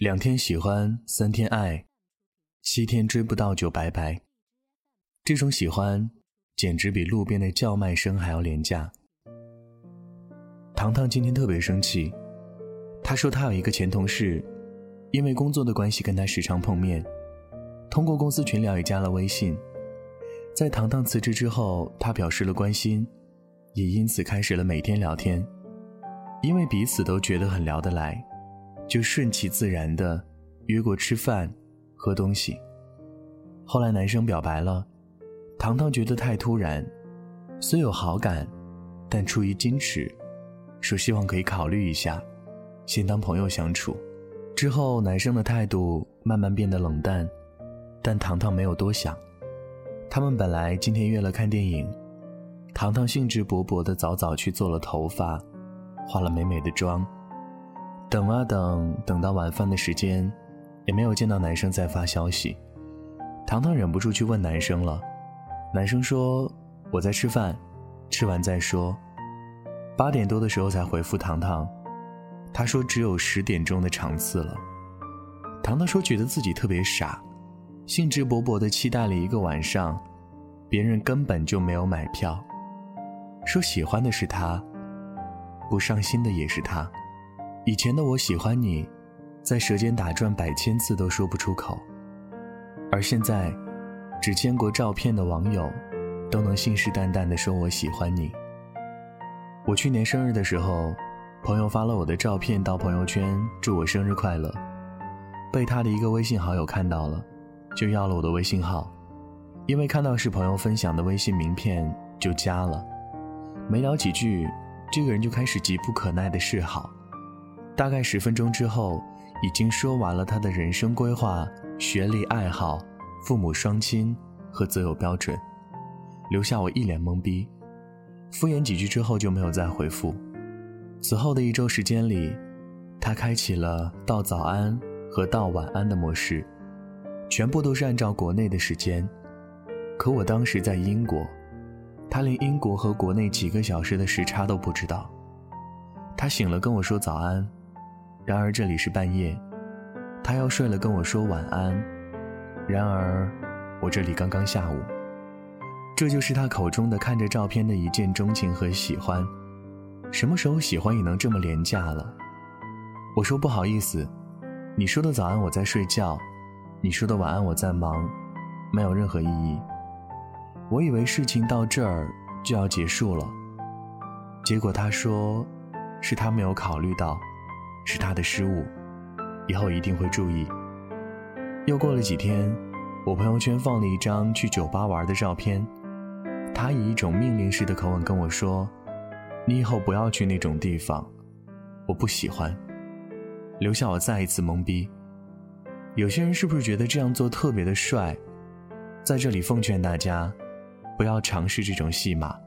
两天喜欢，三天爱，七天追不到就拜拜。这种喜欢，简直比路边的叫卖声还要廉价。糖糖今天特别生气，她说她有一个前同事，因为工作的关系跟他时常碰面，通过公司群聊也加了微信。在糖糖辞职之后，他表示了关心，也因此开始了每天聊天，因为彼此都觉得很聊得来。就顺其自然的约过吃饭、喝东西。后来男生表白了，糖糖觉得太突然，虽有好感，但出于矜持，说希望可以考虑一下，先当朋友相处。之后男生的态度慢慢变得冷淡，但糖糖没有多想。他们本来今天约了看电影，糖糖兴致勃勃的早早去做了头发，化了美美的妆。等啊等，等到晚饭的时间，也没有见到男生再发消息。糖糖忍不住去问男生了，男生说：“我在吃饭，吃完再说。”八点多的时候才回复糖糖，他说只有十点钟的场次了。糖糖说觉得自己特别傻，兴致勃勃地期待了一个晚上，别人根本就没有买票。说喜欢的是他，不上心的也是他。以前的我喜欢你，在舌尖打转百千次都说不出口，而现在，只见过照片的网友，都能信誓旦旦地说我喜欢你。我去年生日的时候，朋友发了我的照片到朋友圈，祝我生日快乐，被他的一个微信好友看到了，就要了我的微信号，因为看到是朋友分享的微信名片，就加了，没聊几句，这个人就开始急不可耐的示好。大概十分钟之后，已经说完了他的人生规划、学历、爱好、父母双亲和择偶标准，留下我一脸懵逼。敷衍几句之后就没有再回复。此后的一周时间里，他开启了道早安和道晚安的模式，全部都是按照国内的时间。可我当时在英国，他连英国和国内几个小时的时差都不知道。他醒了跟我说早安。然而这里是半夜，他要睡了，跟我说晚安。然而，我这里刚刚下午。这就是他口中的看着照片的一见钟情和喜欢。什么时候喜欢也能这么廉价了？我说不好意思，你说的早安我在睡觉，你说的晚安我在忙，没有任何意义。我以为事情到这儿就要结束了，结果他说，是他没有考虑到。是他的失误，以后一定会注意。又过了几天，我朋友圈放了一张去酒吧玩的照片，他以一种命令式的口吻跟我说：“你以后不要去那种地方，我不喜欢。”留下我再一次懵逼。有些人是不是觉得这样做特别的帅？在这里奉劝大家，不要尝试这种戏码。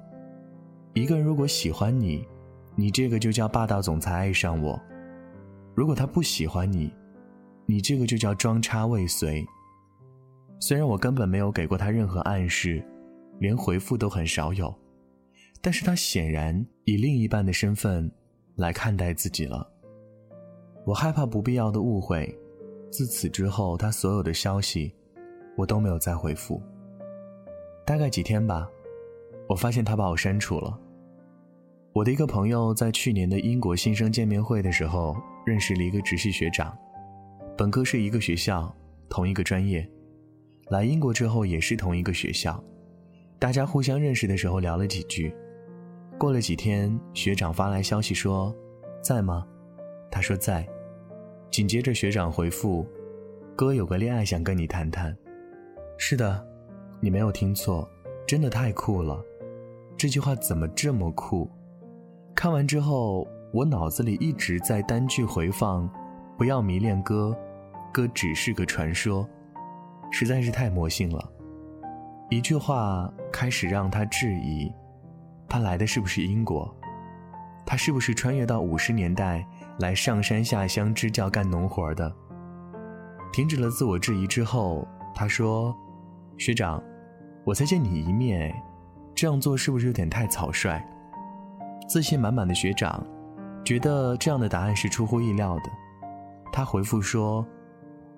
一个人如果喜欢你，你这个就叫霸道总裁爱上我。如果他不喜欢你，你这个就叫装叉未遂。虽然我根本没有给过他任何暗示，连回复都很少有，但是他显然以另一半的身份来看待自己了。我害怕不必要的误会，自此之后，他所有的消息我都没有再回复。大概几天吧，我发现他把我删除了。我的一个朋友在去年的英国新生见面会的时候。认识了一个直系学长，本科是一个学校，同一个专业，来英国之后也是同一个学校，大家互相认识的时候聊了几句，过了几天，学长发来消息说，在吗？他说在，紧接着学长回复，哥有个恋爱想跟你谈谈。是的，你没有听错，真的太酷了，这句话怎么这么酷？看完之后。我脑子里一直在单句回放，不要迷恋哥，哥只是个传说，实在是太魔性了。一句话开始让他质疑，他来的是不是英国？他是不是穿越到五十年代来上山下乡支教干农活的？停止了自我质疑之后，他说：“学长，我才见你一面，这样做是不是有点太草率？”自信满满的学长。觉得这样的答案是出乎意料的，他回复说：“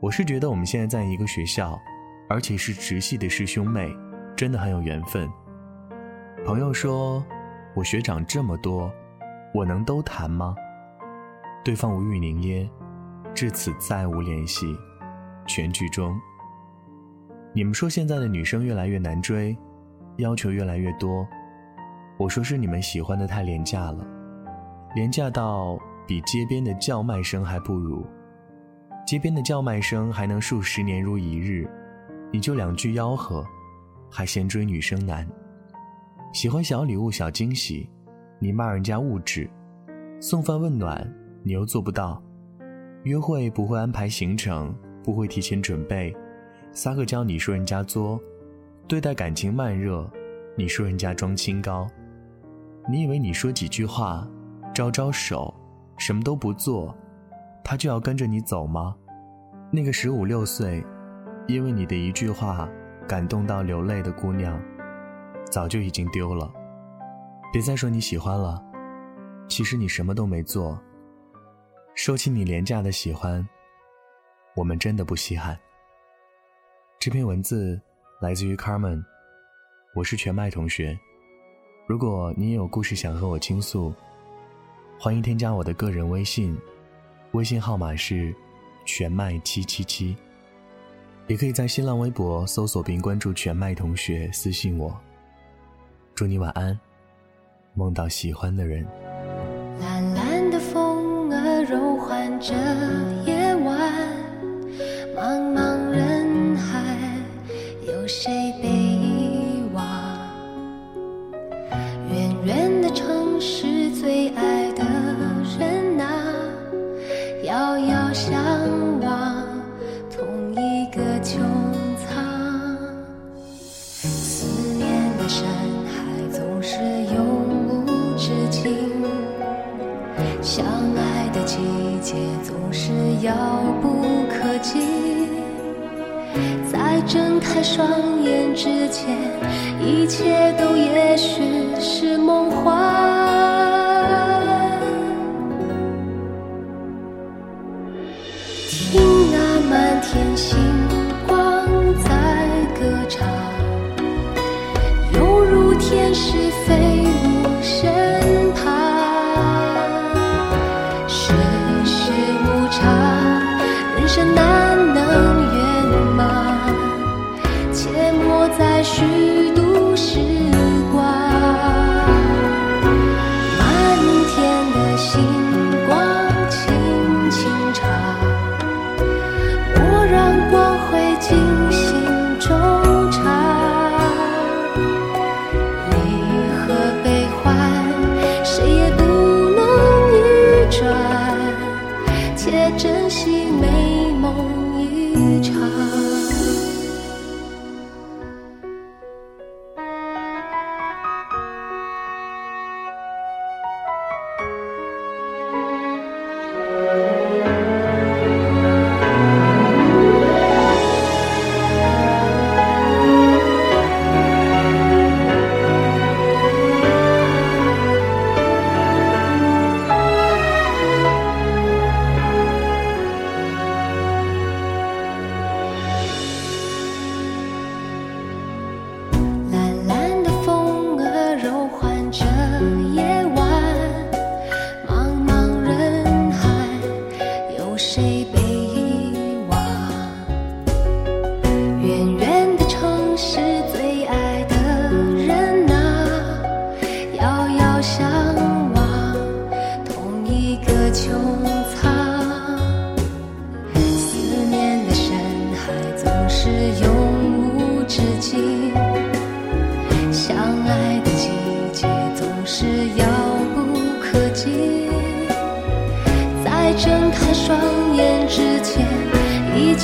我是觉得我们现在在一个学校，而且是直系的师兄妹，真的很有缘分。”朋友说：“我学长这么多，我能都谈吗？”对方无语凝噎，至此再无联系。全剧终。你们说现在的女生越来越难追，要求越来越多。我说是你们喜欢的太廉价了，廉价到比街边的叫卖声还不如。街边的叫卖声还能数十年如一日，你就两句吆喝，还嫌追女生难。喜欢小礼物、小惊喜，你骂人家物质；送饭问暖，你又做不到。约会不会安排行程，不会提前准备，撒个娇你说人家作；对待感情慢热，你说人家装清高。你以为你说几句话，招招手，什么都不做，他就要跟着你走吗？那个十五六岁，因为你的一句话感动到流泪的姑娘，早就已经丢了。别再说你喜欢了，其实你什么都没做。收起你廉价的喜欢，我们真的不稀罕。这篇文字来自于 Carmen，我是全麦同学。如果你也有故事想和我倾诉，欢迎添加我的个人微信，微信号码是全麦七七七，也可以在新浪微博搜索并关注全麦同学私信我。祝你晚安，梦到喜欢的人。蓝蓝的风儿柔缓着夜晚，茫茫是最爱的人啊，遥遥相望，同一个穹苍。思念的山海总是永无止境，相爱的季节总是遥不可及。睁开双眼之前，一切都也许是梦幻。听那满天星光在歌唱，犹如天使飞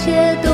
切都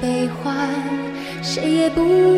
悲欢谁也不